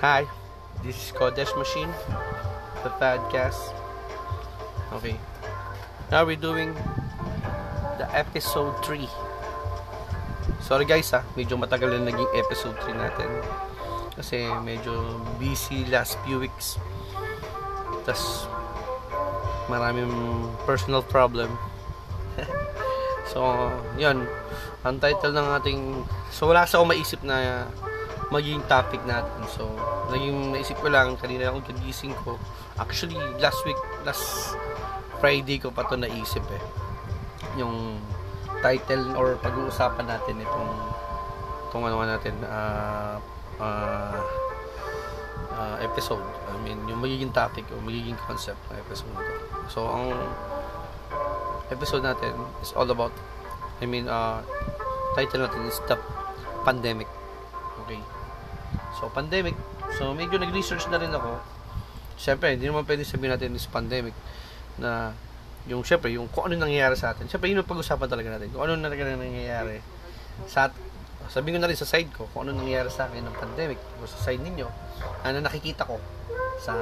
Hi, this is Kodesh Machine, the podcast. Okay, now we're doing the episode 3. Sorry guys ha, medyo matagal na naging episode 3 natin. Kasi medyo busy last few weeks. Tapos, maraming personal problem. so, yun. Ang title ng ating... So, wala kasi ako maisip na magiging topic natin. So, naging naisip ko lang kanina akong kagising ko. Actually, last week, last Friday ko pa to naisip eh. Yung title or pag-uusapan natin itong itong ano natin uh, uh, uh, episode. I mean, yung magiging topic o magiging concept ng episode nito. So, ang episode natin is all about I mean, uh, title natin is The Pandemic. Okay. So, pandemic. So, medyo nag-research na rin ako. Siyempre, hindi naman pwede sabihin natin is pandemic na yung syempre yung kung ano nangyayari sa atin. Syempre yun ang pag-usapan talaga natin. Kung ano talaga nangyayari sa sabihin ko na rin sa side ko kung ano nangyayari sa akin ng pandemic o sa side ninyo ano nakikita ko sa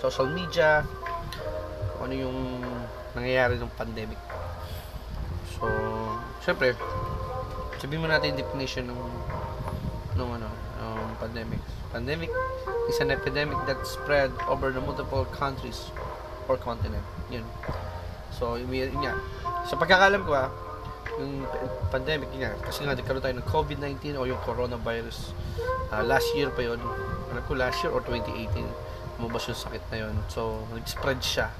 social media kung ano yung nangyayari ng pandemic so syempre sabihin mo natin yung definition ng ng ano um, pandemic. Pandemic is an epidemic that spread over the multiple countries or continent. Yun. So yun, yun nga. Sa pagkakalam ko ah yung pandemic yun nga kasi nga nagkaroon tayo ng COVID-19 o yung coronavirus. Uh, last year pa yun. Alam ko last year or 2018 lumabas yung sakit na yun. So nag-spread siya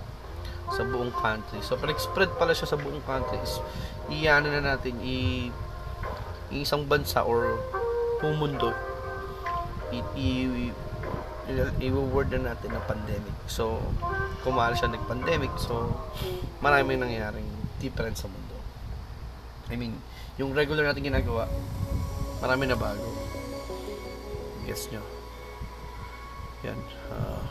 sa buong country. So pag nag-spread pala siya sa buong country is iyan na natin i, isang bansa or buong mundo i, i, i-word na natin na pandemic so kumahal siya nag-pandemic so maraming nangyaring different sa mundo I mean, yung regular natin ginagawa, marami na bago. Guess nyo. Yan. Uh,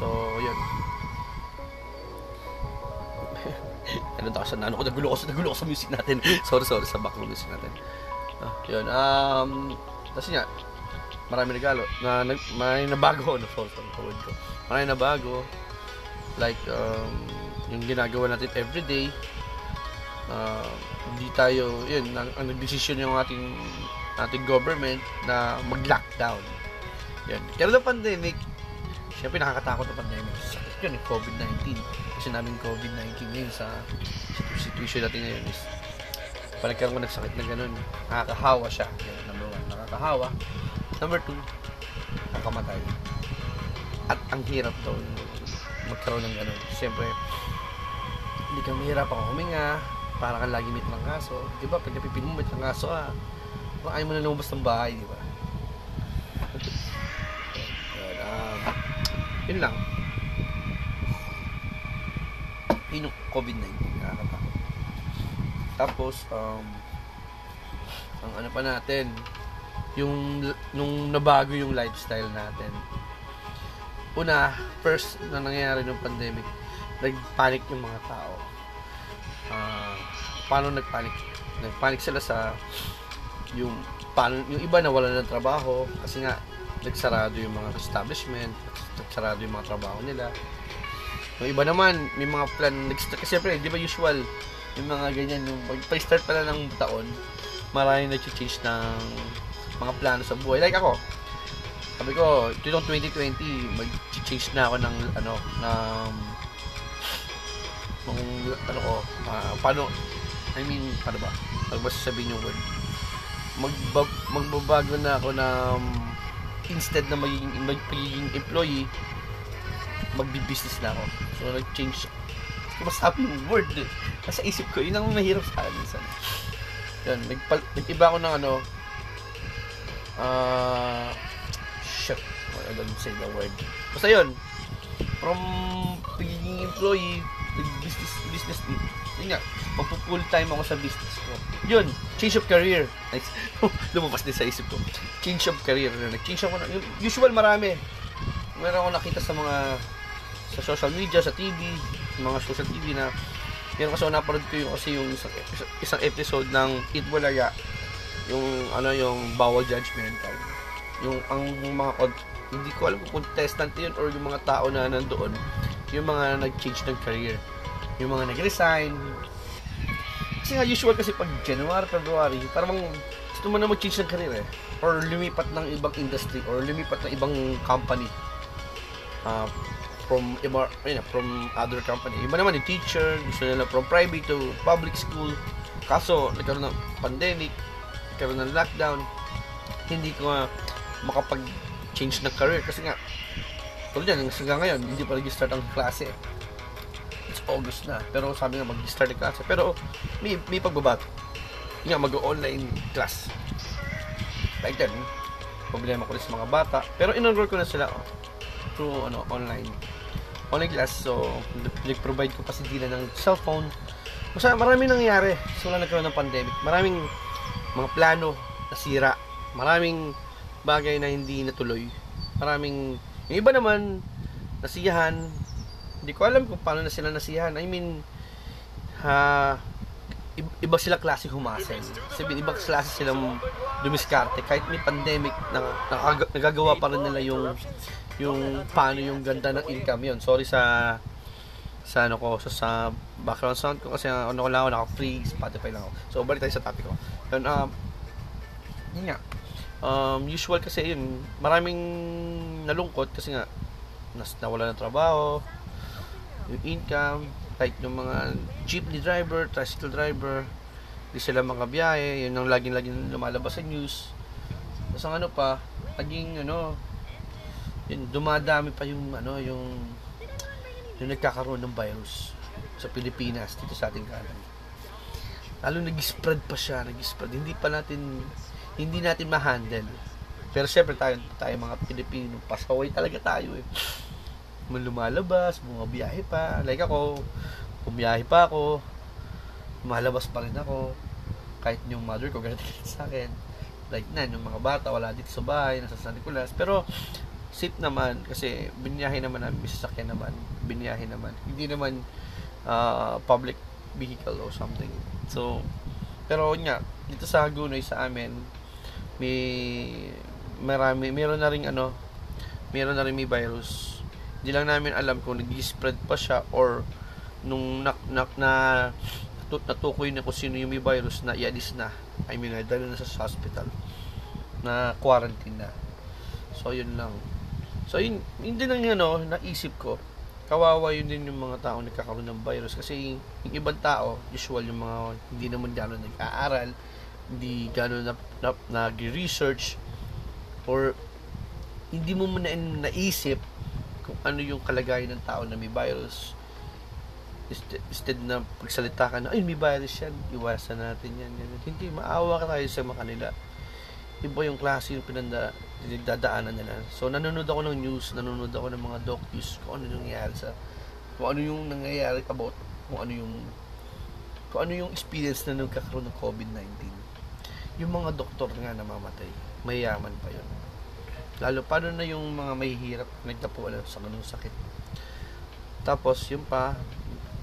so, yan. ano daw sa nano ko nagulo sa nagulo ko sa music natin. sorry, sorry sa background music natin. Ah, yun. Um, kasi nga, marami nagalo. Na, na, may nabago. No, sorry, sorry, tawad ko. Marami nabago. Like, um, yung ginagawa natin everyday uh, hindi tayo yun ang, ang nagdesisyon yung ating ating government na mag-lockdown yan kaya ng pandemic syempre nakakatakot ang pandemic sakit yun yung COVID-19 kasi namin COVID-19 ngayon sa situation natin ngayon is nagkaroon ko nagsakit na ganun. Nakakahawa siya. Number one. Nakakahawa. Number two nakakamatay at ang hirap daw magkaroon ng ganun. Siyempre hindi ka mahirap ako huminga. Para kang lagi may trangkaso di ba? Pag napipin mo may trangkaso ah. Kung ayaw mo na lumabas ng bahay di ba? Um, yun lang. Yun yung COVID-19 nakakatakot tapos um, ang ano pa natin yung nung nabago yung lifestyle natin una first na nangyayari ng pandemic nagpanic yung mga tao. Uh, paano nagpanic? Nagpanic sila sa yung paano, yung iba na wala ng trabaho kasi nga nagsarado yung mga establishment, nagsarado yung mga trabaho nila. Yung iba naman, may mga plan, kasi siyempre, di ba usual, yung mga ganyan, yung pag-start pala ng taon, maraming nag-change ng mga plano sa buhay. Like ako, sabi ko, itong 2020, mag-change na ako ng, ano, ng nung ano ko, uh, paano, I mean, paano ba? Pag ba sasabihin yung word? Magbab, magbabago na ako um, instead na magiging, magiging employee, magbi-business na ako. So, nag-change. Masabi yung word eh. Nasa isip ko, yun ang mahirap sa akin minsan. Yan, nagpal, nag-iba ako ng ano, ah, uh, shit, I don't say the word. Basta yun, from pagiging employee, business, business, yun nga, magpo-full time ako sa business ko. Yun, change of career. Nice. Lumabas din sa isip ko. Change of career. Nag-change ako na, usual marami. Meron ako nakita sa mga, sa social media, sa TV, mga social TV na, yan kasi napanood ko yung kasi yung isang, isang episode ng Eat Bulaga yung ano yung bawal judgmental. Yung ang mga hindi ko alam kung contestant yun or yung mga tao na nandoon yung mga nag-change ng career yung mga nag-resign. Kasi nga usual kasi pag January, February parang gusto mo na mag-change ng career eh. Or lumipat ng ibang industry or lumipat ng ibang company. Uh, from iba, yun, from other company. Iba naman yung teacher gusto nila from private to public school. Kaso nagkaroon ng pandemic nagkaroon ng lockdown hindi ko nga makapag change ng career. Kasi nga tulad yan, hanggang ngayon hindi pa nag-start ang klase. It's August na. Pero sabi nga mag-start ang klase. Pero may, may pagbabato nga mag-online class. Like that problema ko rin sa mga bata. Pero in-enroll ko na sila oh, through ano, online online class so nag-provide ko pa si Dina ng cellphone Basta maraming nangyayari simula nagkaroon ng pandemic maraming mga plano nasira maraming bagay na hindi natuloy. Maraming, yung iba naman, nasiyahan. Hindi ko alam kung paano na sila nasiyahan. I mean, ha, iba sila klase humasel. Sabi, ibang klase silang dumiskarte. Kahit may pandemic, na, nagagawa pa rin nila yung yung paano yung ganda ng income yon Sorry sa sa ano ko, sa, sa background sound ko kasi ano ko lang ako, naka free Spotify lang ako. So, balik tayo sa topic ko. Yun, um, yun nga, um, usual kasi yun, maraming nalungkot kasi nga nas, nawala ng trabaho, yung income, like yung mga jeepney driver, tricycle driver, di sila mga biyahe, yun ang laging-laging lumalabas sa news. Tapos ang ano pa, naging ano, yun, dumadami pa yung ano, yung yung nagkakaroon ng virus sa Pilipinas dito sa ating kanan. Lalo nag-spread pa siya, nag-spread. Hindi pa natin hindi natin ma-handle. Pero syempre tayo, tayo mga Pilipino, pasaway talaga tayo eh. May lumalabas, mga biyahe pa. Like ako, bumiyahe pa ako, lumalabas pa rin ako. Kahit yung mother ko, ganito sa akin. Like na, yung mga bata, wala dito sa bahay, nasa San Nicolas. Pero, safe naman, kasi binyahe naman namin, may sasakyan naman, binyahe naman. Hindi naman uh, public vehicle or something. So, pero nga, dito sa Hagunoy sa amin, may marami meron na ring ano meron na rin may virus hindi lang namin alam kung nag-spread pa siya or nung nak, nak na natukoy na kung sino yung may virus na ialis na I mean dahil na sa hospital na quarantine na so yun lang so yun hindi lang ano naisip ko. Kawawa yun din yung mga tao nagkakaroon ng virus kasi yung ibang tao usual yung mga hindi naman gano'n nag-aaral hindi gano'n na, na, nag-research or hindi mo muna naisip kung ano yung kalagayan ng tao na may virus. Instead na pagsalita ka na ay may virus yan iwasan natin yan, yan. hindi maawa ka tayo sa mga kanila. Iba yung klase yung pinanda dadaanan nila so nanonood ako ng news nanonood ako ng mga docus kung ano yung nangyayari sa kung ano yung nangyayari about kung ano yung kung ano yung experience na nagkakaroon ng COVID-19 yung mga doktor nga namamatay, mayaman pa yun. Lalo, paano na yung mga mahihirap, nagtapuan sa ganung sakit. Tapos, yung pa,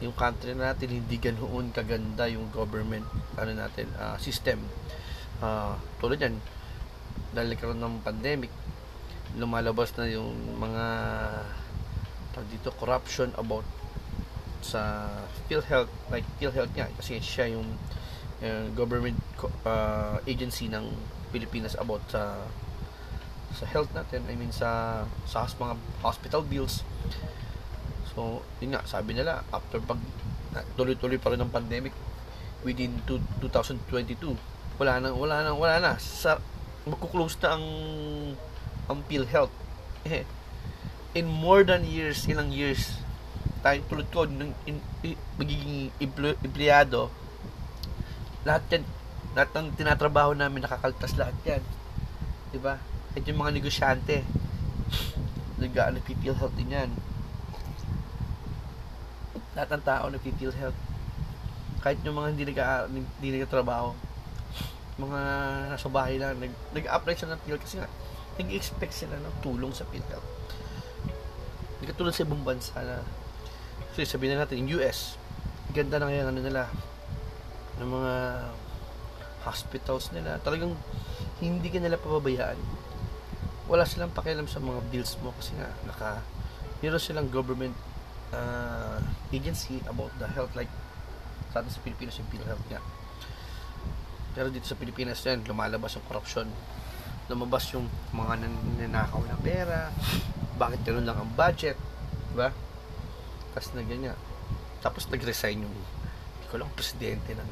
yung country natin, hindi ganoon kaganda yung government, ano natin, uh, system. Uh, tulad yan, dahil nagkaroon ng pandemic, lumalabas na yung mga tag dito, corruption about sa PhilHealth, like PhilHealth nga, kasi siya yung uh, government uh, agency ng Pilipinas about sa sa health natin, I mean sa sa mga hospital bills. So, yun nga, sabi nila, after pag tuloy-tuloy pa rin ng pandemic, within two, 2022, wala na, wala na, wala na. Sa, magkuklose na ang ang PhilHealth. Eh, in more than years, ilang years, tayo tulad ko, ng, in, in, magiging empleyado, lahat yan, lahat ng tinatrabaho namin nakakaltas lahat yan. Di ba? At yung mga negosyante, nag-ano, PPL health din yan. Lahat ng tao na PPL health. Kahit yung mga hindi nag hindi nagtatrabaho, mga nasa bahay lang, nag, nag-apply sila ng PhilHealth kasi nga, nag-expect sila ng tulong sa PhilHealth. Hindi katulad sa ibang bansa na, so sabihin na natin, yung US, ganda na ngayon ano nila, ng mga hospitals nila. Talagang hindi ka nila pababayaan. Wala silang pakialam sa mga bills mo kasi nga naka meron silang government uh, agency about the health like sa atin sa Pilipinas yung PhilHealth nga. Pero dito sa Pilipinas yan, lumalabas yung corruption. Lumabas yung mga nanakaw na pera. Bakit ganoon lang ang budget? Diba? Tapos na ganyan. Tapos nag-resign yung hindi ko lang presidente ng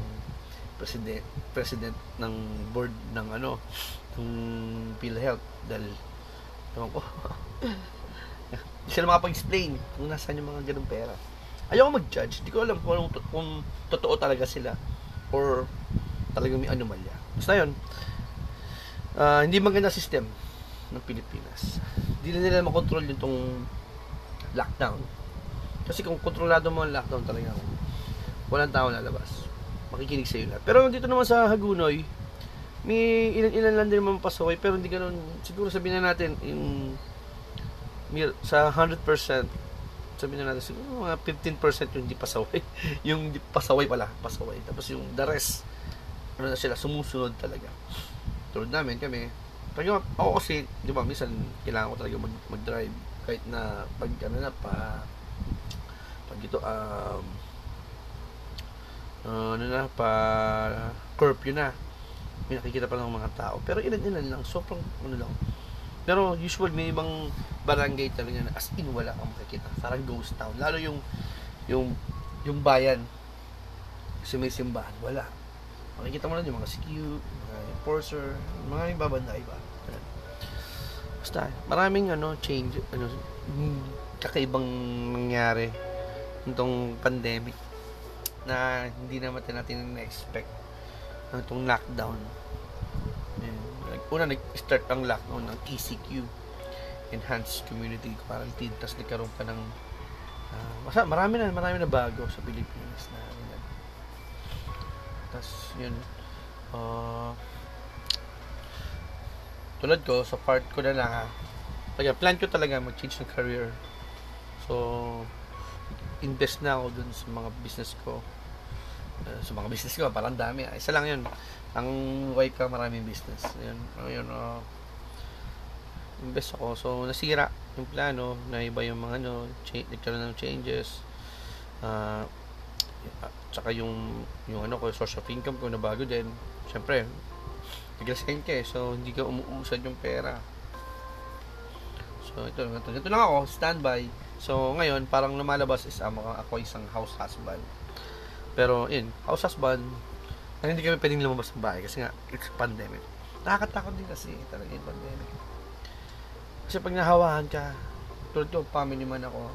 president president ng board ng ano ng PhilHealth dahil ewan ko hindi sila makapag-explain kung nasaan yung mga ganung pera ayoko mag-judge hindi ko alam kung, kung totoo talaga sila or talagang may anomalya basta yun uh, hindi maganda system ng Pilipinas hindi nila makontrol yung tong lockdown kasi kung kontrolado mo ang lockdown talaga walang tao lalabas makikinig sa iyo lahat. Pero dito naman sa Hagunoy, may ilan-ilan lang din naman pasaway, pero hindi ganun, siguro sabihin na natin, yung, sa 100%, sabihin na natin, siguro mga 15% yung hindi pasaway. yung hindi pasaway pala, pasaway. Tapos yung the rest, ano na sila, sumusunod talaga. Tulad namin kami, talaga, ako kasi, di ba, minsan, kailangan ko talaga mag, mag-drive, kahit na, pag, ano na, pa, pag ito, um, uh, ano na, pa curfew na. May nakikita pa ng mga tao. Pero ilan-ilan lang. Sobrang, ano lang. Pero usual, may ibang barangay talaga na as in wala kang makikita. Parang ghost town. Lalo yung, yung, yung bayan. Kasi may simbahan. Wala. Makikita mo lang yung mga SQ, mga enforcer, mga iba banda iba. Basta, maraming ano, change, ano, kakaibang nangyari nitong pandemic na hindi naman natin na-expect itong lockdown. Like, una, nag-start ang lockdown ng ECQ, Enhanced Community Quarantine, tapos nagkaroon pa ng uh, marami na, marami na bago sa Pilipinas na ano, tapos yun uh, tulad ko, sa part ko na lang ha, kaya plan ko talaga mag-change ng career. So invest na ako dun sa mga business ko. Uh, sa mga business ko parang dami. Isa lang yun. Ang wife ka maraming business. Yun ayun uh, invest ako. So nasira yung plano. Na iba yung mga ano change, nagkaroon ng changes. Uh, tsaka yung yung ano ko source of income ko na bago din syempre nag-resign ka eh so hindi ka umuusad yung pera so ito, ito, ito lang ako standby So, ngayon, parang lumalabas is um, ako isang house husband. Pero, yun, house husband, hindi kami pwedeng lumabas ng bahay kasi nga, it's pandemic. Nakakatakot din kasi talaga yung pandemic. Kasi pag nahawahan ka, tulad ko, family man ako,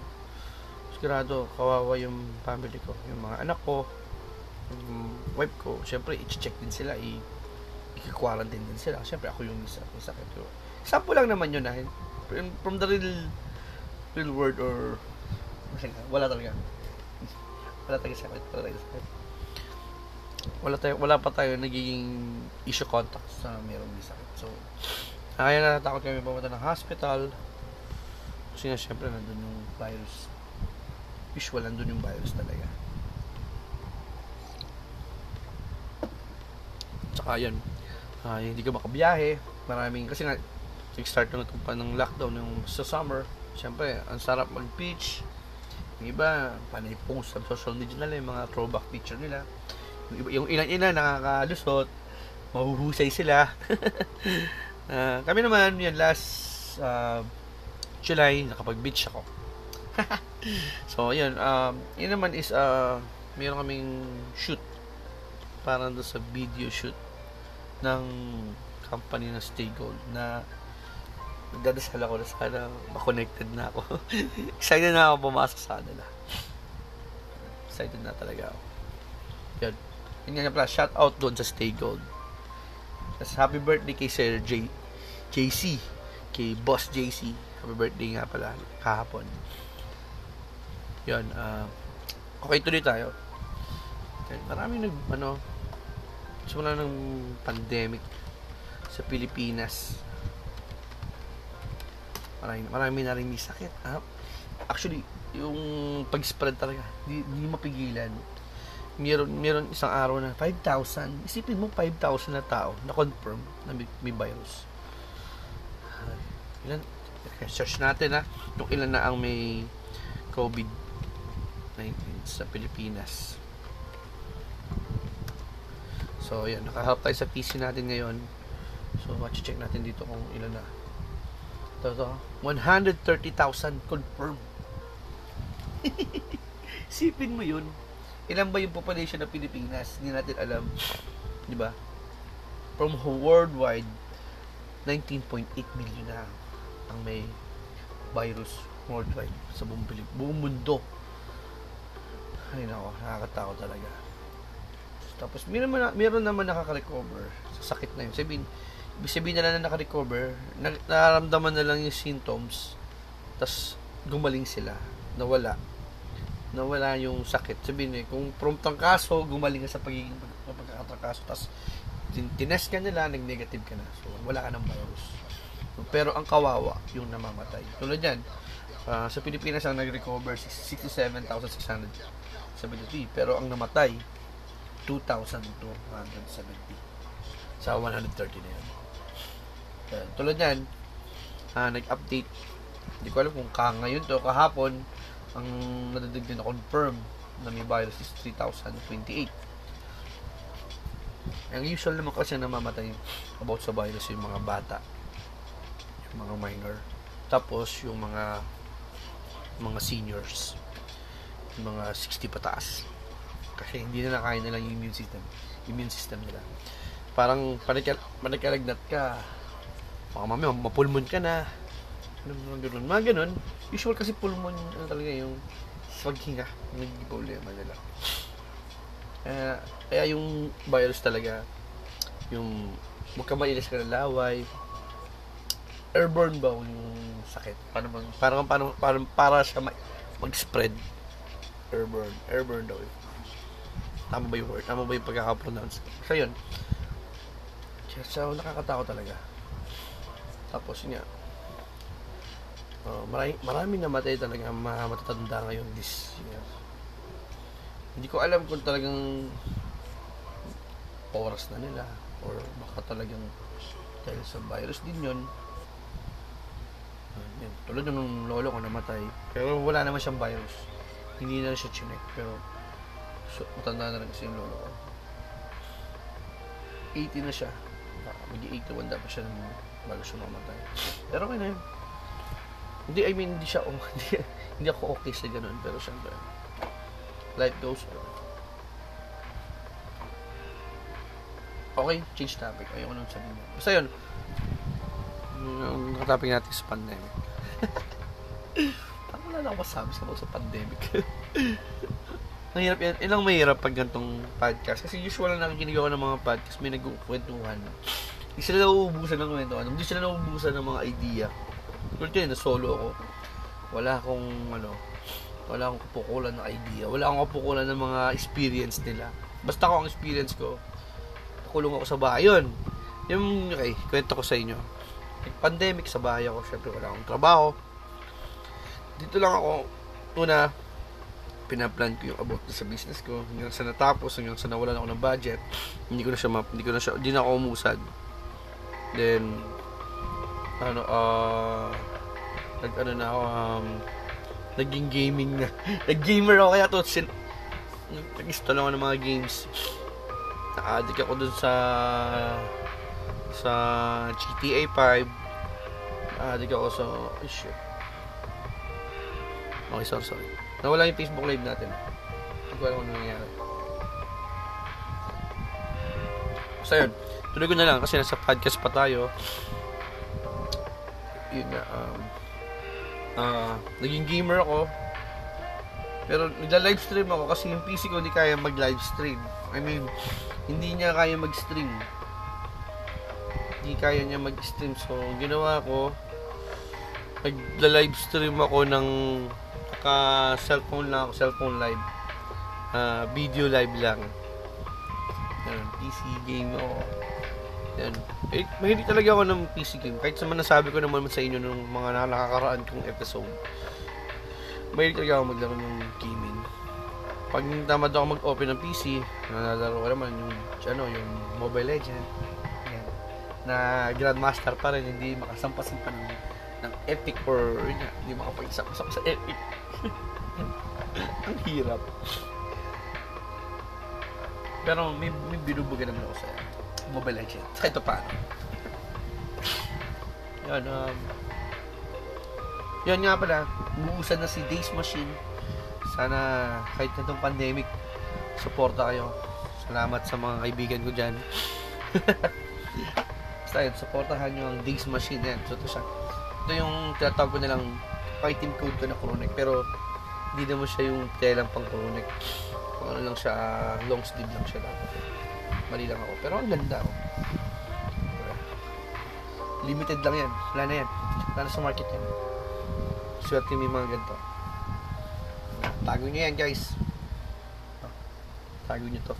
sigurado, kawawa yung family ko. Yung mga anak ko, yung wife ko, syempre, i-check din sila, i- i-quarantine din sila. Syempre, ako yung isa, may sakit ko. Sample lang naman yun, ah. From, the real real word or wala talaga wala talaga sakit wala talaga sakit wala tayo wala pa tayo nagiging issue contact sa mayroong may sakit so kaya na natakot kami pumunta ng hospital kasi nga syempre nandun yung virus usual nandun yung virus talaga tsaka yun uh, hindi ka makabiyahe maraming kasi nga nag-start na ito pa ng lockdown yung sa summer Siyempre, ang sarap mag-pitch. Yung iba, panay post sa social media nila, yung mga throwback picture nila. Yung, iba, yung ilan-ilan nakakalusot, mahuhusay sila. uh, kami naman, yan last uh, July, nakapag-beach ako. so, yun, um, yun naman is, uh, mayroon kaming shoot. Parang doon sa video shoot ng company ng Stay Gold na nagdadasal ako na sana makonected na ako. Excited na ako pumasok sa kanila. Excited na talaga ako. Yan. Yun nga pala, shout out doon sa Stay Gold. Tapos happy birthday kay Sir J JC. Kay Boss JC. Happy birthday nga pala kahapon. Yan. Uh, okay, tuloy tayo. Yan. Maraming nag, ano, simula ng pandemic sa Pilipinas marami, marami na rin may sakit. Ha? Actually, yung pag-spread talaga, di, di mapigilan. meron, meron isang araw na 5,000. Isipin mo 5,000 na tao na confirm na may, may virus. Uh, ilan? Search natin ha. Kung ilan na ang may COVID-19 sa Pilipinas. So, yan. Nakaharap tayo sa PC natin ngayon. So, check natin dito kung ilan na. Ito, ito. 130,000 confirmed. Sipin mo yun. Ilan ba yung population ng Pilipinas? Hindi natin alam. Di ba? From worldwide, 19.8 million na ang may virus worldwide sa buong, buong mundo. Ay nako, nakakatakot talaga. Tapos, meron, naman, meron naman nakaka-recover sa sakit na yun. Sabihin, ibig sabihin na na naka-recover, nararamdaman na lang yung symptoms, tapos gumaling sila, nawala nawala yung sakit. Sabihin eh, kung prompt ang kaso, gumaling ka sa pagiging pagkakatrakaso. Tapos, tinest ka nila, nag-negative ka na. So, wala ka ng virus. Pero ang kawawa, yung namamatay. Tulad yan, uh, sa Pilipinas ang nag-recover 67,673. Pero ang namatay, 2,270. Sa 130 na yun. Uh, tulad yan, uh, nag-update. Hindi ko alam kung ka ngayon to, kahapon, ang nadadig na confirm na may virus is 3,028. Ang usual naman kasi namamatay about sa virus yung mga bata, yung mga minor, tapos yung mga mga seniors, mga 60 pataas. Kasi hindi na nakain nila yung immune system, immune system nila. Parang panikalagnat ka, baka mamaya mapulmon ka na, mga ganun. Mga ganun. Usual kasi pulmon ano talaga yung paghinga. Naging problema nila. Kaya, kaya yung virus talaga, yung huwag ka mailis ka ng laway, airborne ba yung sakit? Paano bang, parang, paano, para, para siya mag-spread? Airborne. Airborne daw. Tama ba yung word? Tama ba yung pagkaka-pronounce? So, yun. So, nakakatakot talaga. Tapos, yun nga, Uh, marami, marami namatay talaga mga matatanda ngayon this year. Hindi ko alam kung talagang oras na nila or baka talagang dahil sa virus din yun. Uh, yan. Tulad nung lolo ko namatay. Pero wala naman siyang virus. Hindi na siya chinek. Pero so, matanda na rin kasi yung lolo ko. 80 na siya. Mag-81 dapat siya nung bago siya mamatay. Pero okay na yun. Hindi, I mean, hindi siya, oh, hindi, hindi ako okay sa ganun. Pero syempre, life goes on. Okay, change topic. Ayoko nang sabihin. Basta yun, yung topic natin sa pandemic. Wala na ako masabi sa sa pandemic. Mahirap yan. Ilang mahirap pag gantong podcast. Kasi usual na nakikinig ako ng mga podcast, may nagkukwentuhan. Hindi sila nauubusan ng kwentuhan. Hindi sila nauubusan ng mga idea. Tulad yun, solo ako. Wala akong, ano, wala akong kapukulan ng idea. Wala akong kapukulan ng mga experience nila. Basta ako ang experience ko, pakulong ako sa bahay. Yun. Yung, okay, kwento ko sa inyo. Pandemic sa bahay ako. Syempre, wala akong trabaho. Dito lang ako, una, pinaplan ko yung about sa business ko hanggang sa natapos hanggang sa nawalan ako ng budget hindi ko na siya map, hindi ko na siya hindi na ako umusad then ano, uh, nag, ano na ako, um, naging gaming na. Nag-gamer ako kaya to, sin, nag-install ako ng mga games. Naka-addict ako dun sa, sa GTA 5. Naka-addict ako sa, oh shit. Okay, sorry, sorry. Nawala yung Facebook live natin. Hindi ko alam kung nangyari. So, yun. Tuloy ko na lang kasi nasa podcast pa tayo yun nga, um, uh, naging gamer ako. Pero nagla-live stream ako kasi yung PC ko hindi kaya mag-live stream. I mean, hindi niya kaya mag-stream. Hindi kaya niya mag-stream. So, ginawa ko, nagla-live stream ako ng ka cellphone lang cellphone live. Uh, video live lang. Yan, PC game ako. Yan. Eh, mahilig talaga ako ng PC game. Kahit sa nasabi ko naman sa inyo nung mga nakakaraan kong episode. Mahilig talaga ako maglaro ng gaming. pag tamad ako mag-open ng PC, nalalaro ko naman yung, ano, yung Mobile Legend. Yan. Na Grandmaster pa rin, hindi makasampa-sampa ng, ng Epic or yun hindi makapag-sampa sa Epic. Ang hirap. Pero may, may binubuga naman ako sa Mobile Legends. Kahit pa paano. Yan, um, yan nga pala, buusan na si Days Machine. Sana kahit na itong pandemic, suporta kayo. Salamat sa mga kaibigan ko dyan. Basta yun, supportahan nyo ang Days Machine yan. So, ito siya. Ito yung tinatawag ko nilang item code ko na Coronek. Pero, hindi naman siya yung telang pang Coronek. Kung ano lang siya, long sleeve lang siya dapat. Mali lang ako. Pero ang ganda oh. Limited lang yan. Wala na yan. Wala na sa market yan. Swerte may mga ganito. Tago nyo yan guys. Tago nyo to.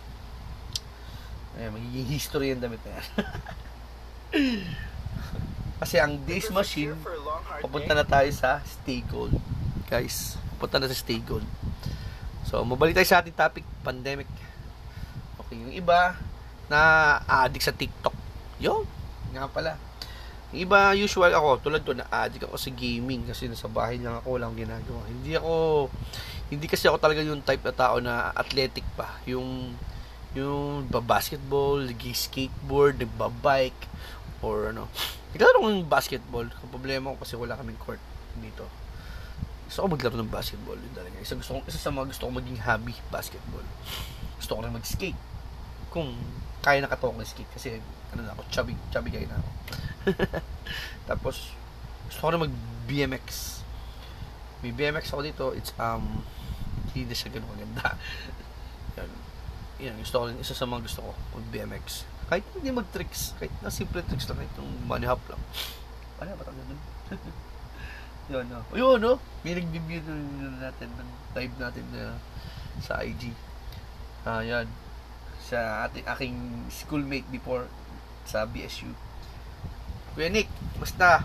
Ayan, magiging history yung damit na yan. Kasi ang Days Machine, papunta na tayo sa Stay Gold. Guys, papunta na sa Stay Gold. So, mabalik tayo sa ating topic, pandemic. Okay, yung iba na addict sa TikTok. Yun, nga pala. Yung iba, usual ako, tulad to, na addict ako sa gaming kasi nasa bahay lang ako, walang ginagawa. Hindi ako, hindi kasi ako talaga yung type na tao na athletic pa. Yung, yung basketball, nag-skateboard, nagbabike, or ano. Naglalaro ko ng basketball. Ang problema ko kasi wala kaming court dito. Gusto ko maglaro ng basketball. Yun talaga. Isa, gusto isa sa mga gusto ko maging hobby, basketball. Gusto ko rin mag-skate. Kung kaya na katawa ng skate. Kasi, ano na ako, chubby, chubby guy na ako. Tapos, gusto ko rin mag-BMX. May BMX ako dito. It's, um, hindi na siya ganun maganda. yan. Yan, gusto ko rin, isa sa mga gusto ko, mag-BMX. Kahit hindi mag-tricks, kahit na simple tricks lang, kahit money hop lang. Ano ba tawag ganun? Yun, no. Yun, no. May nag-review na natin ng live natin na sa IG. Ah, yan. Sa ating aking schoolmate before sa BSU. Kuya Nick, basta.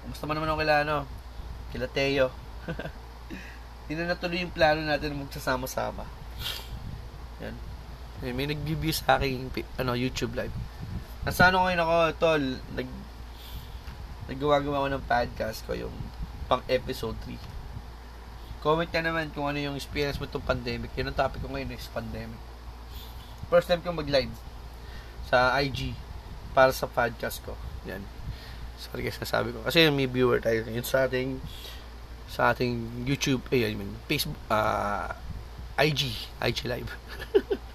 Kumusta man naman ako kila, ano, kila Teo. Hindi na natuloy yung plano natin na magsasama-sama. Yan. May, may nag-review sa aking ano, YouTube live. Nasa ano ngayon ako, tol, nag naggawa-gawa ko ng podcast ko yung pang episode 3. Comment ka naman kung ano yung experience mo itong pandemic. Yun ang topic ko ngayon is pandemic. First time ko mag-live sa IG para sa podcast ko. Yan. Sorry guys, nasabi ko. Kasi may viewer tayo yun sa ating sa ating YouTube, eh, I mean, Facebook, uh, IG, IG Live.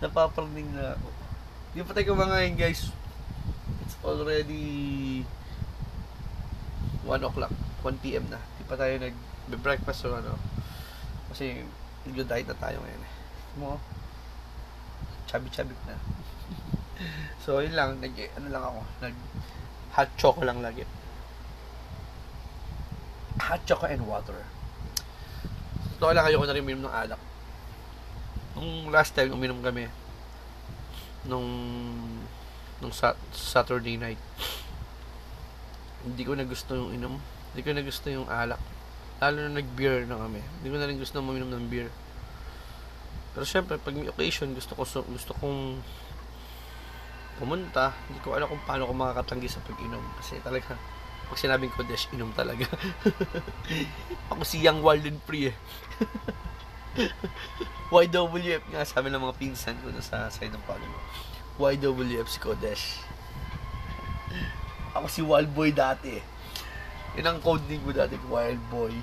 Napaparning na ako. Yung patay ko mga ngayon guys, it's already 1 o'clock, 1 p.m. na. Di pa tayo nag-breakfast or ano. Kasi nag-diet na tayo ngayon. Eh. Mo, chubby-chubby na. so, yun lang. Nag, ano lang ako. Nag hot choco lang lagi. Hot choco and water. Ito lang ayoko na rin uminom ng alak. Nung last time uminom kami, nung nung Saturday night, hindi ko na gusto yung inom. Hindi ko na gusto yung alak. Lalo na nag-beer na kami. Hindi ko na rin gusto uminom ng beer. Pero syempre, pag may occasion, gusto ko gusto kong pumunta. Hindi ko alam kung paano ko makakatanggi sa pag-inom. Kasi talaga, pag sinabing ko, Desh, inom talaga. ako si Young Walden Free eh. YWF nga, sabi ng mga pinsan ko na sa side ng pag YWF si Kodesh. Ako si Wild Boy dati. Yun ang code name ko dati, Wild Boy.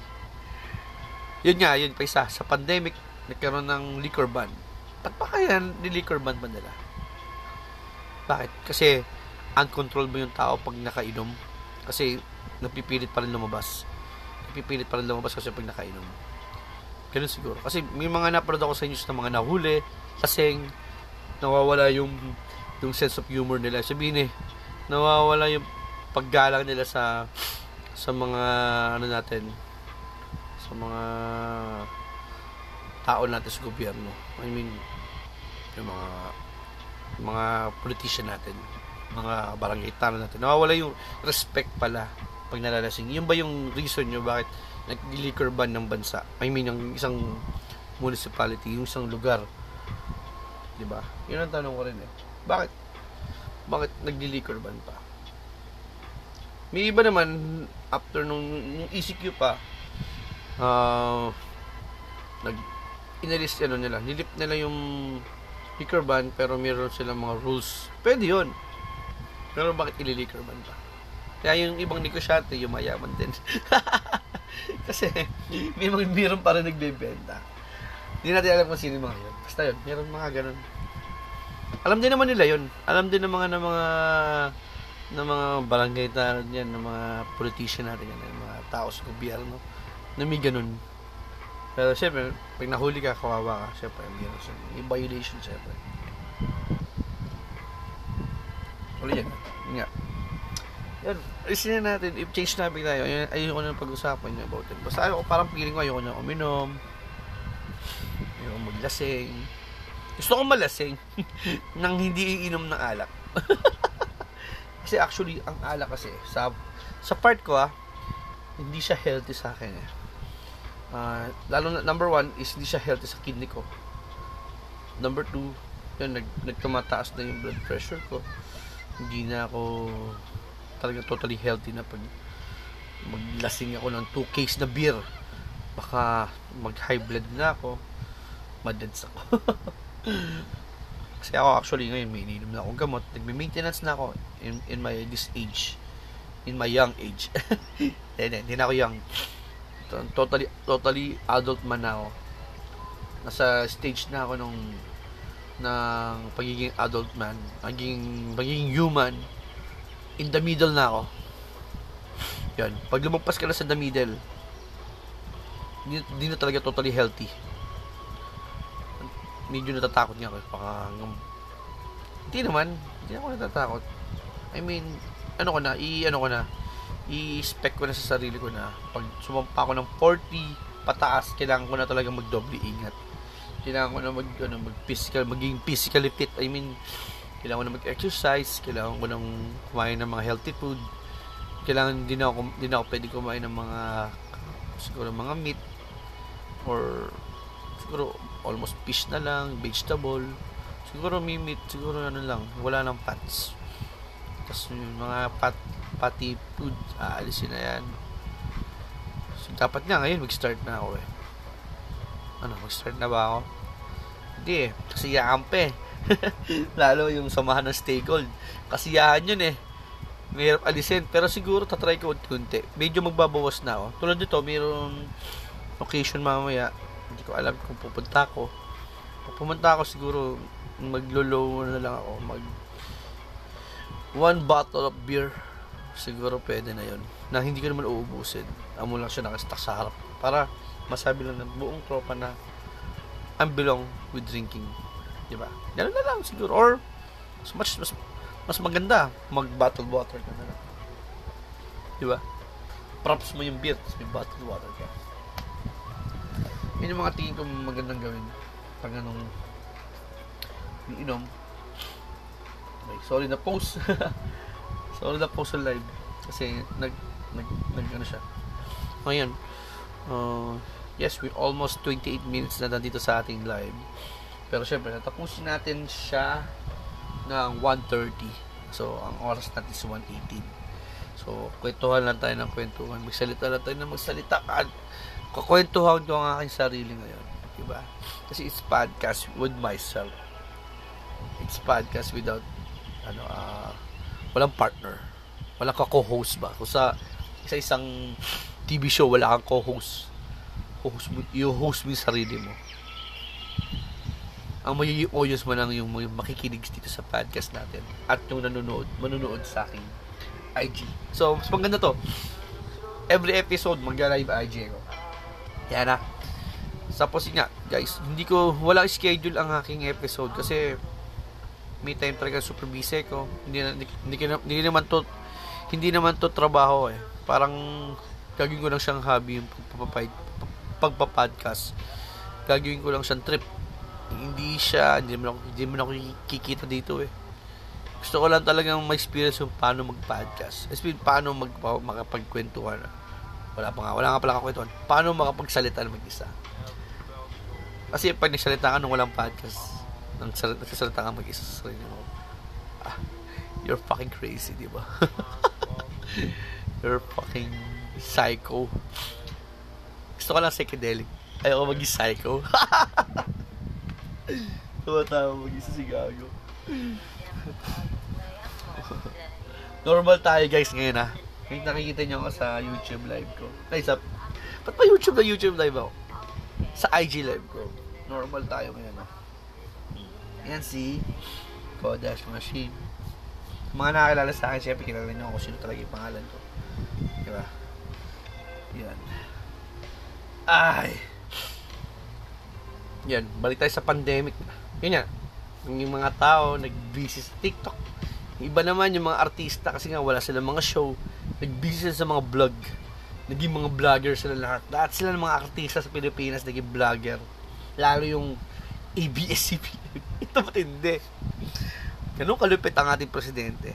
Yun nga, yun pa isa. Sa pandemic, nagkaroon ng liquor ban. Ba't pa kaya ni liquor ban ba nila? Bakit? Kasi uncontrolled mo yung tao pag nakainom. Kasi napipilit pa rin lumabas. Napipilit pa rin lumabas kasi pag nakainom. Ganun siguro. Kasi may mga napanood ako sa news na mga nahuli, kasing nawawala yung yung sense of humor nila. Sabihin eh, nawawala yung paggalang nila sa sa mga ano natin sa mga tao natin sa gobyerno. I mean, yung mga yung mga politician natin, mga barangay tano natin. Nawawala yung respect pala pag nalalasing. Yun ba yung reason nyo bakit nag-liquor ban ng bansa? I mean, yung isang municipality, yung isang lugar. 'Di ba? Yun ang tanong ko rin eh. Bakit? Bakit nag-liquor ban pa? May iba naman, after nung, nung ECQ pa, uh, nag, inalis, ano nila, nilip nila yung liquor ban, pero meron silang mga rules. Pwede yun. Pero bakit ililiquor ban pa? Kaya yung ibang negosyante, yung mayaman din. Kasi, may mga meron pa rin nagbebenta. Hindi natin alam kung sino mga yun. Basta yun, meron mga ganun. Alam din naman nila yun. Alam din ng mga ng mga ng mga barangay na yan, ng mga politician natin yan, ng mga tao sa gobyerno na may ganun. Pero syempre, pag nahuli ka, kawawa ka, syempre, meron siya. May violation, syempre. Uli yan. Yun nga. Yan. Alisin na natin. If change topic tayo, ayun, ayoko na pag-usapan niya about it. Basta ayoko, parang feeling ko ayoko na uminom. Ayoko maglasing. Gusto ko malasing nang hindi iinom ng alak. kasi actually, ang alak kasi, sa, sa part ko ah, hindi siya healthy sa akin eh. Uh, lalo na, number one is hindi siya healthy sa kidney ko. Number two, yun, nag, nagtumataas na yung blood pressure ko. Hindi na ako talaga totally healthy na pag maglasing ako ng 2 case na beer. Baka mag high blood na ako. Madeds ako. Kasi ako actually ngayon may ininom na akong gamot. Nagme-maintenance na ako in, in my this age. In my young age. Hindi, hindi na ako young. Totally, totally adult man na ako. Nasa stage na ako nung ng pagiging adult man, pagiging, pagiging human, in the middle na ako. Yan. Pag lumagpas ka na sa the middle, hindi, hindi na talaga totally healthy medyo natatakot nga ako. Baka, hindi naman, hindi ako natatakot. I mean, ano ko na, i, ano ko na, i-spec ko na sa sarili ko na, pag sumampa ako ng 40 pataas, kailangan ko na talaga magdoble ingat. Kailangan ko na mag, ano, mag physical, maging physically fit. I mean, kailangan ko na mag-exercise, kailangan ko nang kumain ng mga healthy food, kailangan din ako, din ako pwede kumain ng mga, siguro mga meat, or siguro almost fish na lang, vegetable. Siguro may meat, siguro ano lang, wala nang fats. Tapos yung mga fat, fatty food, aalisin na yan. So, dapat nga ngayon mag-start na ako eh. Ano, mag-start na ba ako? Hindi eh, kasi yaampe. Lalo yung samahan ng stay gold. Kasiyahan yun eh. Mahirap alisin. Pero siguro tatry ko unti. Medyo magbabawas na ako. Tulad dito, mayroong occasion mamaya hindi ko alam kung pupunta ako. Pag pumunta ako siguro maglo-low na lang ako. Mag one bottle of beer. Siguro pwede na yon Na hindi ko naman uubusin. Amo lang siya nakastack sa harap. Para masabi lang ng buong tropa na I'm belong with drinking. Di ba? Ganun na lang siguro. Or mas much, mas, mas maganda mag bottle water ka na lang. Di ba? Props mo yung beer, tapos may bottle water ka. Yun yung mga tingin ko magandang gawin. Pag anong inom. Okay, sorry na post. sorry na post sa live. Kasi nag, nag, nag ano siya. Ngayon, uh, yes, we almost 28 minutes na nandito sa ating live. Pero syempre, natapusin natin siya ng 1.30. So, ang oras natin is 1.18. So, kwentuhan lang tayo ng kwentuhan. Magsalita lang tayo na magsalita. At kukwentuhan ko ang aking sarili ngayon. Diba? Kasi it's podcast with myself. It's podcast without ano, uh, walang partner. Walang ka-co-host ba? Kung sa isa isang TV show, wala kang co-host. Co-host mo, i-host mo yung sarili mo. Ang magiging audience mo lang yung, makikinig dito sa podcast natin. At yung nanonood, manonood sa aking IG. So, mas maganda to. Every episode, mag-live IG ako. Yan na. Tapos nga, guys, hindi ko, wala schedule ang aking episode kasi may time talaga super busy ko. Hindi, hindi, hindi, hindi naman to, hindi naman to trabaho eh. Parang gagawin ko lang siyang hobby yung pagpa-podcast. Gagawin ko lang siyang trip. Hindi siya, hindi ako, hindi naman ako kikita dito eh. Gusto ko lang talagang ma-experience yung paano mag-podcast. Experience paano mag makapagkwentuhan. Wala pa nga, wala nga pala kakwentuhan. Paano makapagsalita ng mag-isa. Kasi pag nagsalita ka nung walang podcast, nang nagsasalita ka mag-isa sa sarili mo, ah, you're fucking crazy, di ba? you're fucking psycho. Gusto ko lang psychedelic. Ayoko maging psycho. Tumatawa mag-isa si Gago. Normal tayo guys ngayon ha. Ngayon nakikita niyo ako sa YouTube live ko. Ay, sa... Ba't pa YouTube na YouTube live ako? Sa IG live ko. Normal tayo ngayon ha. Yan si Kodash Machine. Mga nakakilala sa akin, syempre kilala niyo kung sino talaga yung pangalan ko. Diba? Yan. Ay. Yan, balik tayo sa pandemic. Yun yan. Yung mga tao nag-busy sa TikTok. Iba naman yung mga artista kasi nga wala silang mga show. Nag-busy sa mga vlog. Naging mga vlogger sila lahat. Lahat sila ng mga artista sa Pilipinas naging vlogger. Lalo yung ABS-CBN. Ito matindi. Ganun kalupit ang ating presidente.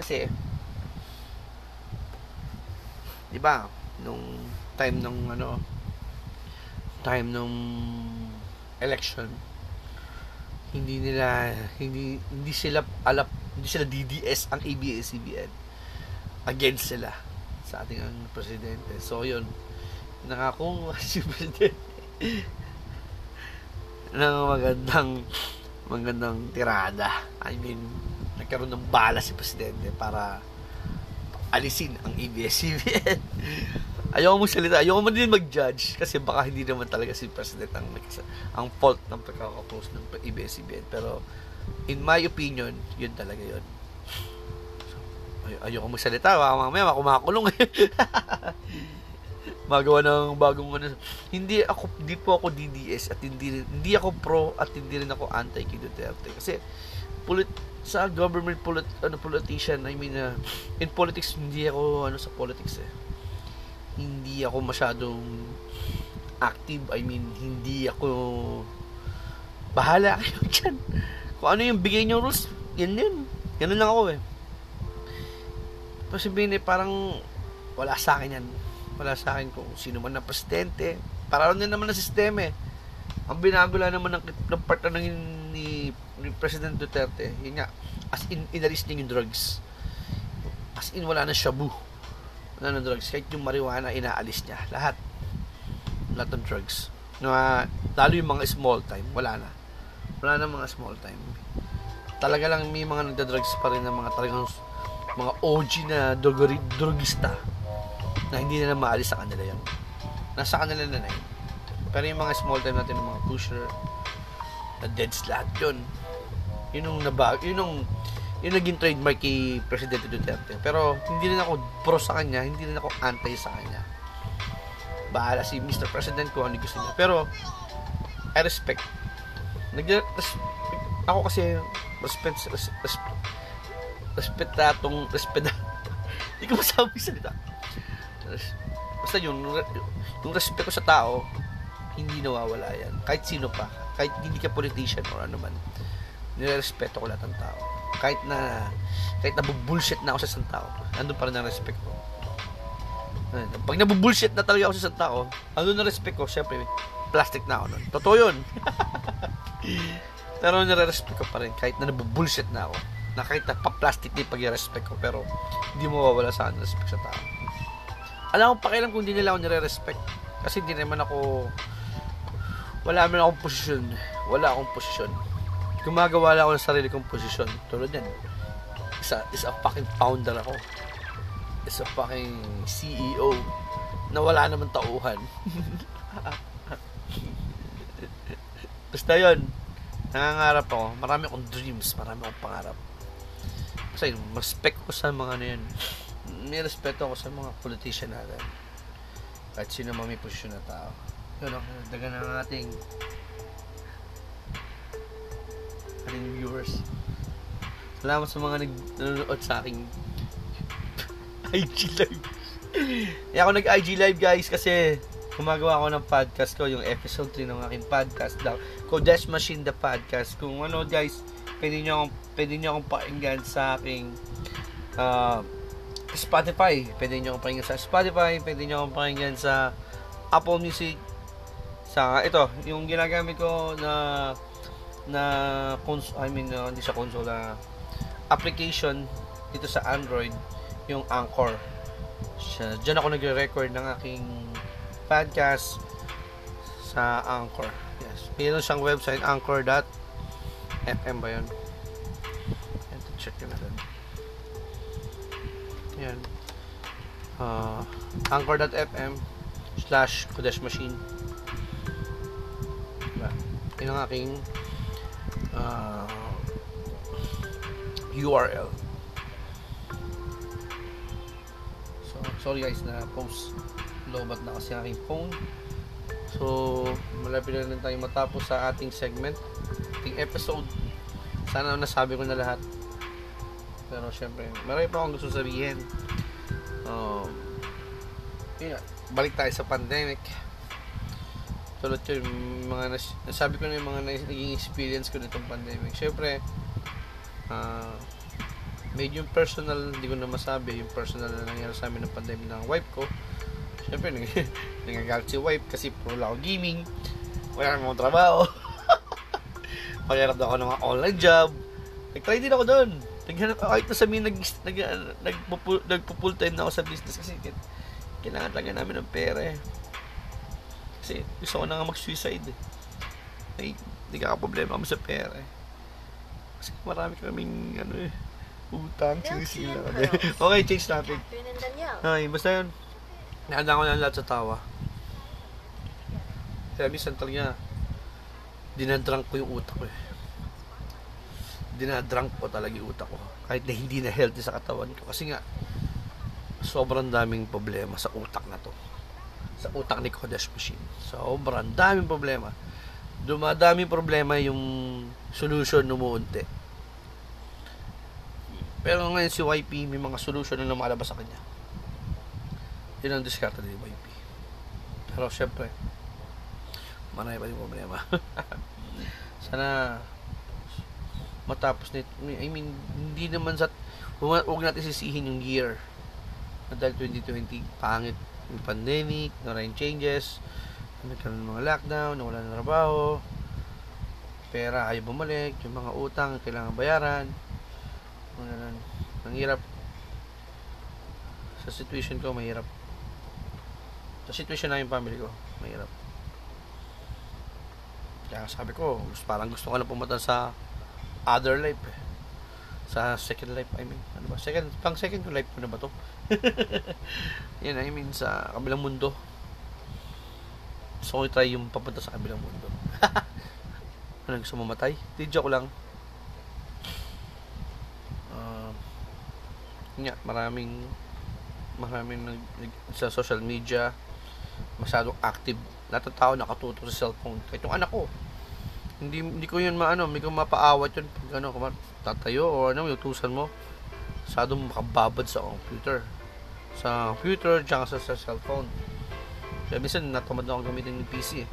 Kasi, di ba, nung time nung ano, time nung election, hindi nila, hindi, hindi sila alap, hindi sila DDS ang ABS-CBN. Against sila sa ating ang presidente. So, yun, nakakuha si presidente ng magandang magandang tirada. I mean, nagkaroon ng bala si Presidente para alisin ang ABS-CBN. ayoko mo salita, ayoko mo din mag-judge kasi baka hindi naman talaga si President ang ang fault ng pagkakapost ng ABS-CBN. Pero, in my opinion, yun talaga yun. Ay- ayoko magsalita, baka mamaya makumakulong. magawa ng bagong ano. Hindi ako hindi po ako DDS at hindi hindi ako pro at hindi rin ako anti kay Duterte kasi polit sa government polit ano politician I mean uh, in politics hindi ako ano sa politics eh hindi ako masyadong active I mean hindi ako bahala kayo dyan kung ano yung bigay niyo rules yan yun ganun lang ako eh tapos sabihin eh parang wala sa akin yan wala sa akin kung sino man na presidente. Para din naman ng sistema eh. Ang binago naman ng, ng part na ng, ni, ni President Duterte, yun nga, as in, inalis niya yung drugs. As in, wala na shabu. Wala na drugs. Kahit yung marijuana, inaalis niya. Lahat. Lahat ng drugs. Na, lalo yung mga small time, wala na. Wala na mga small time. Talaga lang may mga nagda-drugs pa rin ng mga talagang mga OG na drogari, drogista na hindi nila maalis sa kanila yun. Nasa kanila na na yun. Pero yung mga small time natin, yung mga pusher, na dead lahat yun. Yun yung nabag, yun yung, yun naging trademark kay Presidente Duterte. Pero hindi rin ako pro sa kanya, hindi rin ako anti sa kanya. Bahala si Mr. President kung ano gusto niya. Pero, I respect. Nag ako kasi respect respect respect respetatong respect hindi ko masabi salita basta yun, yung respeto sa tao, hindi nawawala yan. Kahit sino pa. Kahit hindi ka politician or ano man. Nirespeto ko lahat ng tao. Kahit na, kahit nabubullshit na ako sa isang tao, andun pa rin ang respect ko. Pag nabubullshit na talaga ako sa isang tao, andun na respect ko, syempre, plastic na ako nun. Totoo yun. pero nire-respect ko pa rin, kahit na nabubullshit na ako. Na kahit na pa-plastic din pag-respect ko, pero hindi mo mawawala sa akin respect sa tao alam ko pakialam kung hindi nila ako nire-respect. Kasi hindi naman ako, wala naman akong posisyon. Wala akong posisyon. Gumagawa lang ako ng sarili kong posisyon. Tulad yan. Isa, isa fucking founder ako. Isa fucking CEO na wala naman tauhan. Basta yun. Nangangarap ako. Marami akong dreams. Marami akong pangarap. Kasi respect ko sa mga ano yun may respeto ako sa mga politician natin. Kahit sino man may posisyon na tao. Yun ako, dagan ng ating ating viewers. Salamat sa mga nanonood sa aking IG live. Kaya ako nag-IG live guys kasi gumagawa ako ng podcast ko, yung episode 3 ng aking podcast daw. Kodesh Machine the Podcast. Kung ano guys, pwede nyo akong, pwede nyo akong pakinggan sa aking uh, Spotify. Pwede nyo akong pakinggan sa Spotify. Pwede nyo akong pakinggan sa Apple Music. Sa, ito, yung ginagamit ko na na cons I mean, uh, hindi sa console, uh, application dito sa Android, yung Anchor. Siya, dyan ako nagre-record ng aking podcast sa Anchor. Yes. Meron siyang website, anchor.fm ba yun? Ito, check nyo natin. Yan. Uh, anchor.fm slash Kodesh Machine. Diba? Yun ang aking uh, URL. So, sorry guys na post lobat na kasi aking phone. So, malapit na rin tayo matapos sa ating segment, ating episode. Sana nasabi ko na lahat. Pero syempre, marami pa akong gusto sabihin. Um, yun, balik tayo sa pandemic. Tulad yun, mga nas, nasabi ko na yung mga naging experience ko nitong pandemic. Syempre, uh, medyo yung personal, hindi ko na masabi, yung personal na nangyari sa amin ng pandemic ng wife ko. Syempre, nang, nangagalit si wife kasi puro ako gaming. Wala namang trabaho. Pagharap ako ng mga online job. Nag-try din ako doon naghanap ako kahit na sabihin nag, nag, nag, nag, full time na ako sa business kasi kailangan talaga namin ng pera eh. Kasi gusto ko na nga mag-suicide eh. Ay, hindi ka problema kami sa pera eh. Kasi marami kaming ano eh, utang, sinisila kami. okay, change topic. Ay, basta yun. Nahanda ko na lahat sa tawa. Kaya minsan talaga, dinadrank ko yung utak ko eh dinadrunk ko talaga yung utak ko. Kahit na hindi na healthy sa katawan ko. Kasi nga, sobrang daming problema sa utak na to. Sa utak ni Kodesh Machine. Sobrang daming problema. Dumadaming problema yung solution numuunti. Pero ngayon si YP, may mga solution na lumalabas sa kanya. Yun ang diskarte ni YP. Pero syempre, marami pa din problema. Sana matapos nito. I mean, hindi naman sa huwag natin sisihin yung year. Dahil 2020, pangit yung pandemic, maraming changes, nagkaroon ng mga lockdown, nawala ng trabaho, pera ayaw bumalik, yung mga utang kailangan bayaran, mga ganun. Ang hirap. Sa situation ko, mahirap. Sa situation na yung family ko, mahirap. Kaya sabi ko, parang gusto ko na pumunta sa other life eh. Sa second life, I mean, ano ba? Second, pang second life ko na ba to? Yan, I mean, sa kabilang mundo. So, ko try yung papunta sa kabilang mundo. ano, gusto mamatay? Di joke lang. Uh, nga, maraming maraming nag, nag, sa social media masyadong active lahat ng tao nakatuto sa cellphone kahit yung anak ko hindi hindi ko yun maano, hindi ko mapaawat yun pag ano, kumar, tatayo o ano, utusan mo. Sado makababad sa computer. Sa computer, tsaka sa, sa cellphone. Kaya minsan natamad na akong gamitin ng PC eh.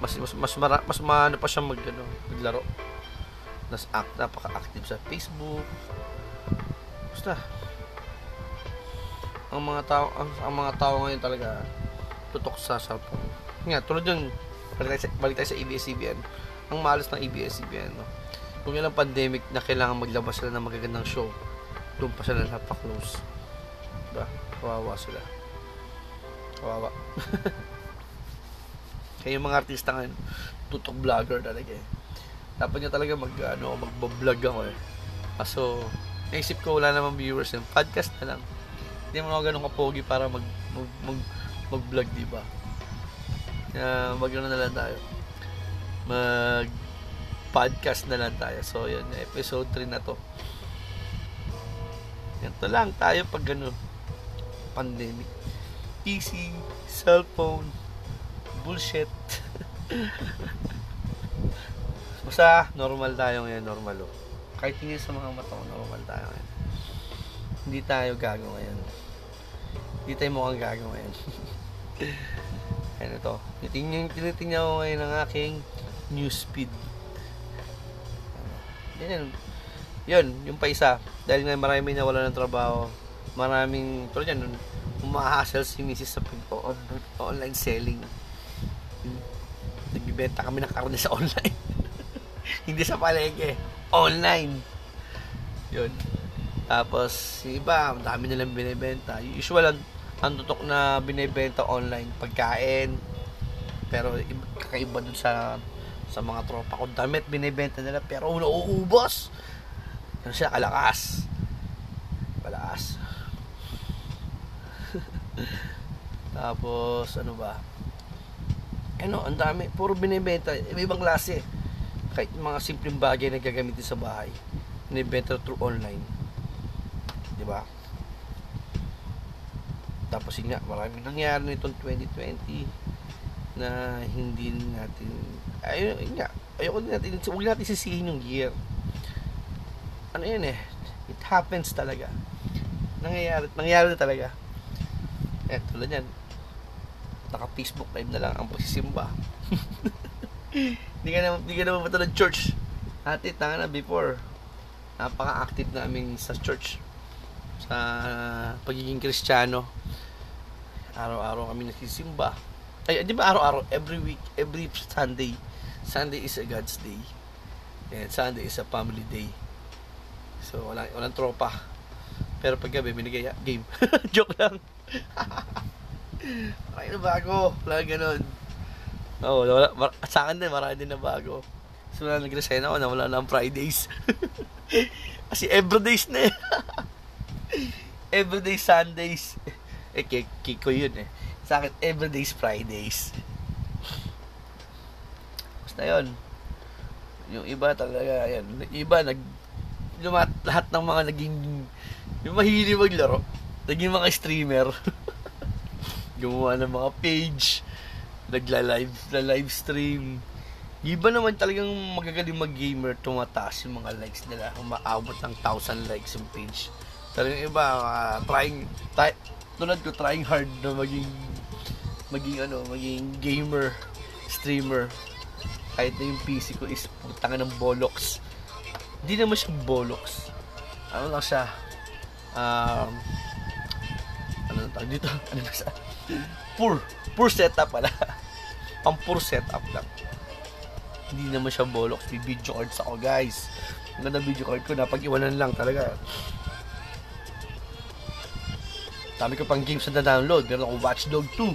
Mas mas mas mara, mas maano pa siya mag ano, maglaro. Nas act napaka-active sa Facebook. Basta ang mga tao ang, ang mga tao ngayon talaga tutok sa cellphone. Nga, tulad yung balik tayo sa, balik tayo sa ABS-CBN ang malas ng ABS-CBN, no? Kung yan ang pandemic na kailangan maglabas sila ng magagandang show, doon pa sila napaka-close. Diba? Kawawa sila. Kawawa. Kaya yung mga artista ngayon, tutok vlogger talaga eh. Dapat niya talaga mag, ano, magbablog ako eh. Kaso, naisip ko wala namang viewers yung podcast na lang. Hindi mo ganun kapogi para mag, mag, mag, mag-vlog, diba? Kaya, uh, mag na lang tayo mag podcast na lang tayo. So, yun, episode 3 na to. Ganito lang tayo pag ano, pandemic. PC, cellphone, bullshit. Basta, normal tayo ngayon, normal oh. Kahit hindi sa mga mata normal tayo ngayon. Hindi tayo gago ngayon. Hindi tayo mukhang gago ngayon. ano to? Tinitingnan, tinitingnan ko ngayon ang aking news feed. Yan. Yun, yung pa isa. Dahil nga marami na wala ng trabaho. Maraming, pero yan, umahasel si Mrs. sa online selling. Nagbibenta kami ng karne sa online. Hindi sa palengke. Online. Yun. Tapos, yung iba, dami nilang binibenta. Usual, ang, ang tutok na binibenta online, pagkain. Pero, iba, kakaiba dun sa sa mga tropa ko. Damit binibenta nila, pero nauubos. Yan siya, kalakas. Kalakas. Tapos, ano ba? Ano, ang dami. Puro binibenta. Ibang klase. Kahit mga simpleng bagay na gagamitin sa bahay. Binibenta through online. Di ba? Tapos yun nga, maraming nangyari nitong 2020 na hindi natin ayun yun nga ayoko din natin huwag natin sisihin yung year. Ano yun eh it happens talaga. Nangyayari nangyayari na talaga. Eh tulad yan naka Facebook live na lang ang pagsisimba. Hindi ka naman hindi ka naman ng church. Ate tanga na before napaka-active namin sa church. Sa pagiging kristyano araw-araw kami nagsisimba ay, di ba araw-araw, every week, every Sunday, Sunday is a God's day. And Sunday is a family day. So, walang, walang tropa. Pero pag gabi, binigay game. Joke lang. Marami na bago. Wala ganun. Oo, oh, wala, wala, sa akin din, marami din na bago. So, wala nag-resign ako na wala na ang Fridays. Kasi everydays na eh. everyday Sundays. Eh, kiko yun eh. Sa akin, everyday's Fridays. Basta yun. Yung iba talaga, yan. Iba, nag, lumat, lahat ng mga naging, yung mahilig maglaro, naging mga streamer. Gumawa ng mga page, nagla-live, na live stream. Iba naman talagang magagaling mag-gamer, tumataas yung mga likes nila. Umaabot ng 1,000 likes yung page. Talagang iba, uh, trying, try, tulad ko, trying hard na maging maging ano, maging gamer, streamer. Kahit na yung PC ko is putang ng bollocks. Hindi naman siya bollocks. Ano lang siya? Um, ano tawag dito? Ano ba sa? Poor. Poor setup pala. Pang poor setup lang. Hindi naman siya bollocks. May video cards ako guys. Ang ganda video card ko. Napag-iwanan lang talaga. Dami ko pang games na download. Meron akong Watch Dog 2.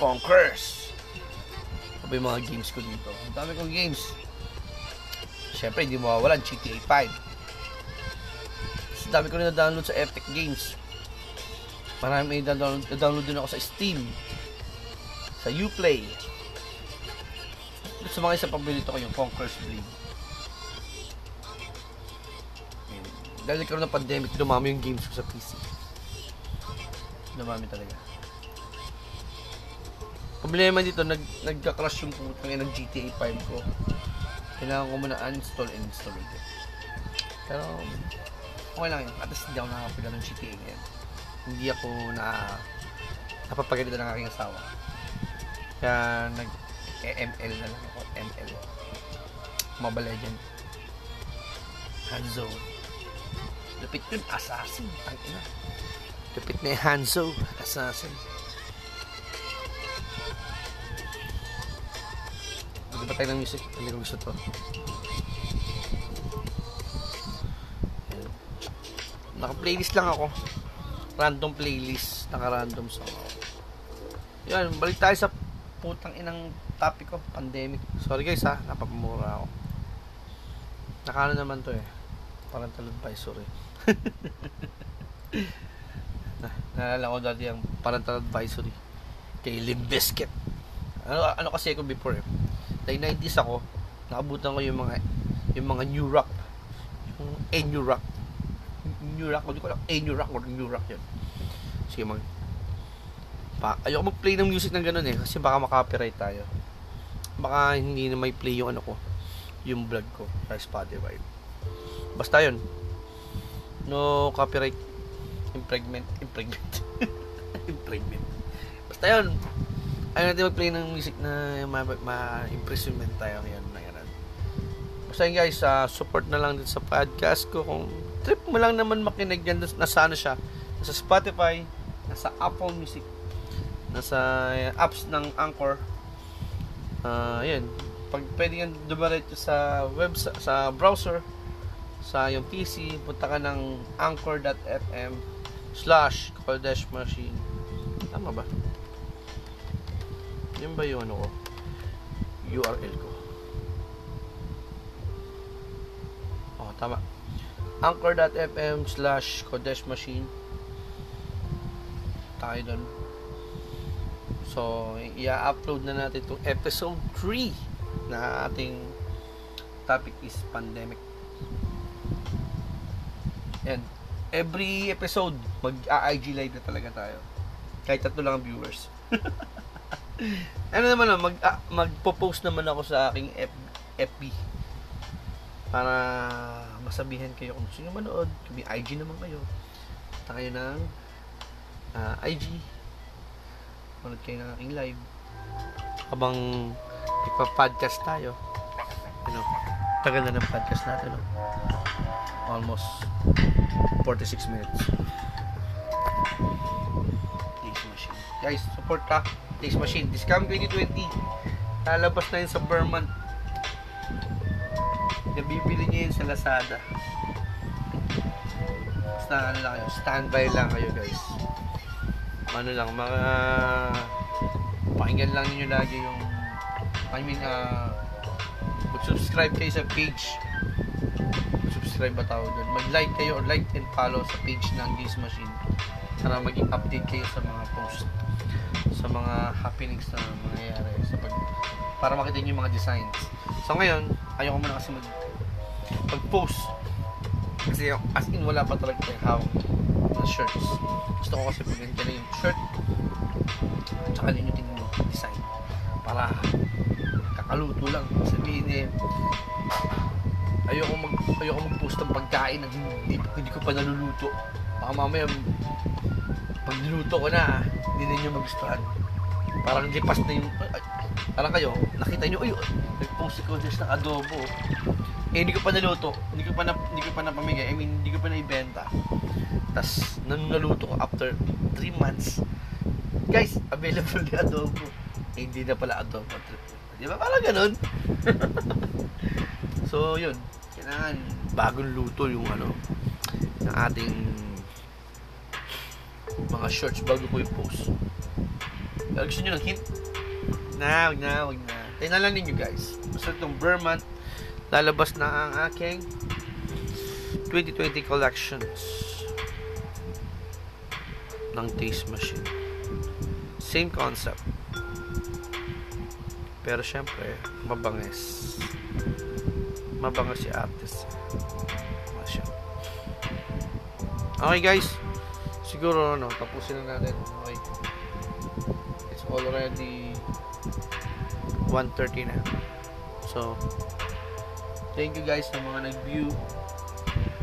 Conquers. Ano ba yung mga games ko dito? Dami kong games. Siyempre, hindi mawawalan. GTA 5. Kasi dami ko rin na-download sa Epic Games. Marami na-download, na-download din ako sa Steam. Sa Uplay. Sa mga isa paborito ko yung Conquer's Blade. Dahil nagkaroon ng pandemic, dumami yung games ko sa PC. Dumami talaga. Problema dito, nag, nagka-crash yung putang ng GTA 5 ko. Kailangan ko muna uninstall and install ulit. Pero, okay lang yun. At least hindi ako nakapila ng GTA ngayon. Hindi ako na napapagalito ng aking asawa. Kaya nag ML na lang ako. ML. Mobile Legend. Hanzo. Lupit yun. Assassin. Tangina. Lupit na yung Hanzo. Assassin. Di ba tayo ng music? Hindi ko gusto to. Naka-playlist lang ako. Random playlist. Naka-random song ako. Yan, balik tayo sa putang inang topic ko. Pandemic. Sorry guys ha, napapamura ako. Nakano naman to eh. Parental advisory. Naalala ko dati ang parental advisory kay Limp Bizkit. Ano, ano kasi ako before eh Like 90s ako, nakabutan ko yung mga yung mga new rock. Yung A new rock. New rock, hindi ko alam, A new rock or new rock yun. Sige mag pa, ayoko mag-play ng music ng ganun eh kasi baka makapiright tayo. Baka hindi na may play yung ano ko, yung vlog ko sa Spotify. Basta yun. No copyright impregnment impregnment impregnment. Basta yun ayaw natin mag-play ng music na ma-imprisonment tayo ngayon na yan. Basta yun guys, uh, support na lang din sa podcast ko. Kung trip mo lang naman makinig yan, nasa ano siya, nasa Spotify, nasa Apple Music, nasa uh, apps ng Anchor. Uh, yun. Pag pwede yan dumiretso sa web, sa, sa browser, sa yung PC, punta ka ng anchor.fm slash Kodesh Machine. Tama ba? Yan ba yung ano ko? URL ko. tama anchor.fm slash Kodesh Machine tayo doon so i-upload na natin itong episode 3 na ating topic is pandemic and every episode mag-IG live na talaga tayo kahit tatlo lang ang viewers ano naman mag uh, magpo-post naman ako sa aking F, FB para masabihan kayo kung gusto nyo manood. Kami IG naman kayo. Punta kayo ng uh, ah, IG. Manood kayo ng aking live. Habang ipa-podcast tayo. You know, tagal na ng podcast natin. No? Almost 46 minutes. Taste Machine. Guys, support ka. Taste Machine. Discount 2020. Lalabas na yun sa Vermont nabibili niyo yun sa Lazada basta ano lang kayo standby lang kayo guys ano lang mga pakinggan lang niyo lagi yung I mean uh, mag-subscribe kayo sa page subscribe ba tawag doon mag-like kayo or like and follow sa page ng This Machine para maging update kayo sa mga post sa mga happenings na mangyayari sa pag para makita niyo yung mga designs so ngayon ayoko muna kasi mag pag-post. Kasi as in wala pa talaga tayong hawak na shirts. Gusto ko kasi pag ganito na yung shirt tsaka din yung tingin design para kakaluto lang sabihin eh ayoko mag ayoko mag-post ng pagkain na hindi, hindi ko pa naluluto baka mamaya pag niluto ko na hindi na nyo magustuhan parang lipas na yung parang kayo nakita nyo ay nag-post ko just ng adobo eh, hindi ko pa naluto. Hindi ko pa na, hindi ko pa napamigay. I mean, hindi ko pa naibenta. Tapos, naluto ko after 3 months, guys, available na adobo. Eh, hindi na pala adobo. Di ba? Parang ganun. so, yun. Kailangan bagong luto yung ano, ng ating mga shorts bago ko i-post. Pero gusto nyo ng hint? Na, wag na, wag na. Tingnan lang ninyo guys. Basta itong Vermont lalabas na ang aking 2020 collections ng taste machine same concept pero syempre mabangis mabangis si Masya. okay guys siguro ano tapusin na natin okay it's already 1.30 na so Thank you guys sa mga nag-view.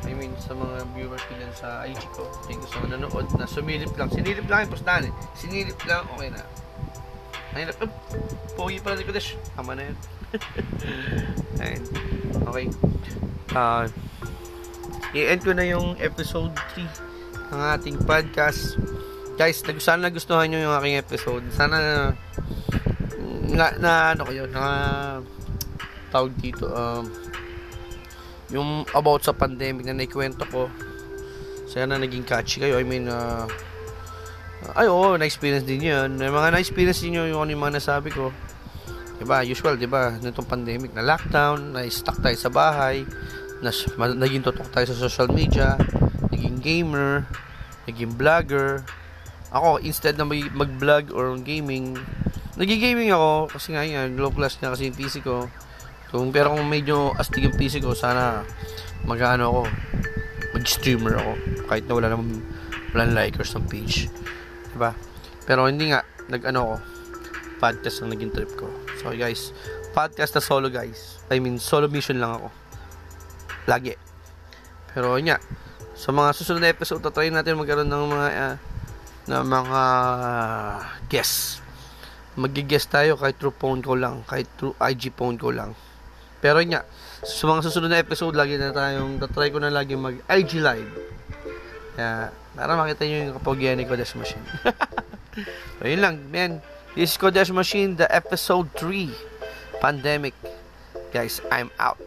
I mean, sa mga viewers ko dyan sa IG ko. Thank you sa mga nanood na sumilip lang. Sinilip lang yung postahan eh. Sinilip lang, okay na. Ayun oh, pogi pala ni Kudesh. Tama na yun. Ayun. Okay. Uh, i-end ko na yung episode 3 ng ating podcast. Guys, sana nagustuhan nyo yung aking episode. Sana na, na ano kayo, na tawag dito, um, yung about sa pandemic na naikwento ko sana naging catchy kayo I mean uh, ay oo na-experience din yun. May mga na-experience din yun yung yung mga nasabi ko. Diba usual diba nitong pandemic na lockdown na stuck tayo sa bahay na, naging tutok tayo sa social media naging gamer naging vlogger. Ako instead na mag-vlog or gaming naging gaming ako. Kasi nga yan low class na kasi yung PC ko. Kung, pero kung medyo astig yung PC ko, sana mag-ano ako, mag-streamer ako. Kahit na wala naman, walang likers ng page. Diba? Pero hindi nga, nag-ano ako, podcast ang naging trip ko. So guys, podcast na solo guys. I mean, solo mission lang ako. Lagi. Pero yun nga, sa mga susunod na episode, try natin magkaroon ng mga uh, na mga guests. Mag-guest tayo kahit through phone ko lang, kahit through IG phone ko lang. Pero yun nga, sa mga susunod na episode, lagi na tayong, try ko na lagi mag IG live. Kaya, para makita nyo yung kapagyan ni Kodesh Machine. so, yun lang, man. This is Kodesh Machine, the episode 3, Pandemic. Guys, I'm out.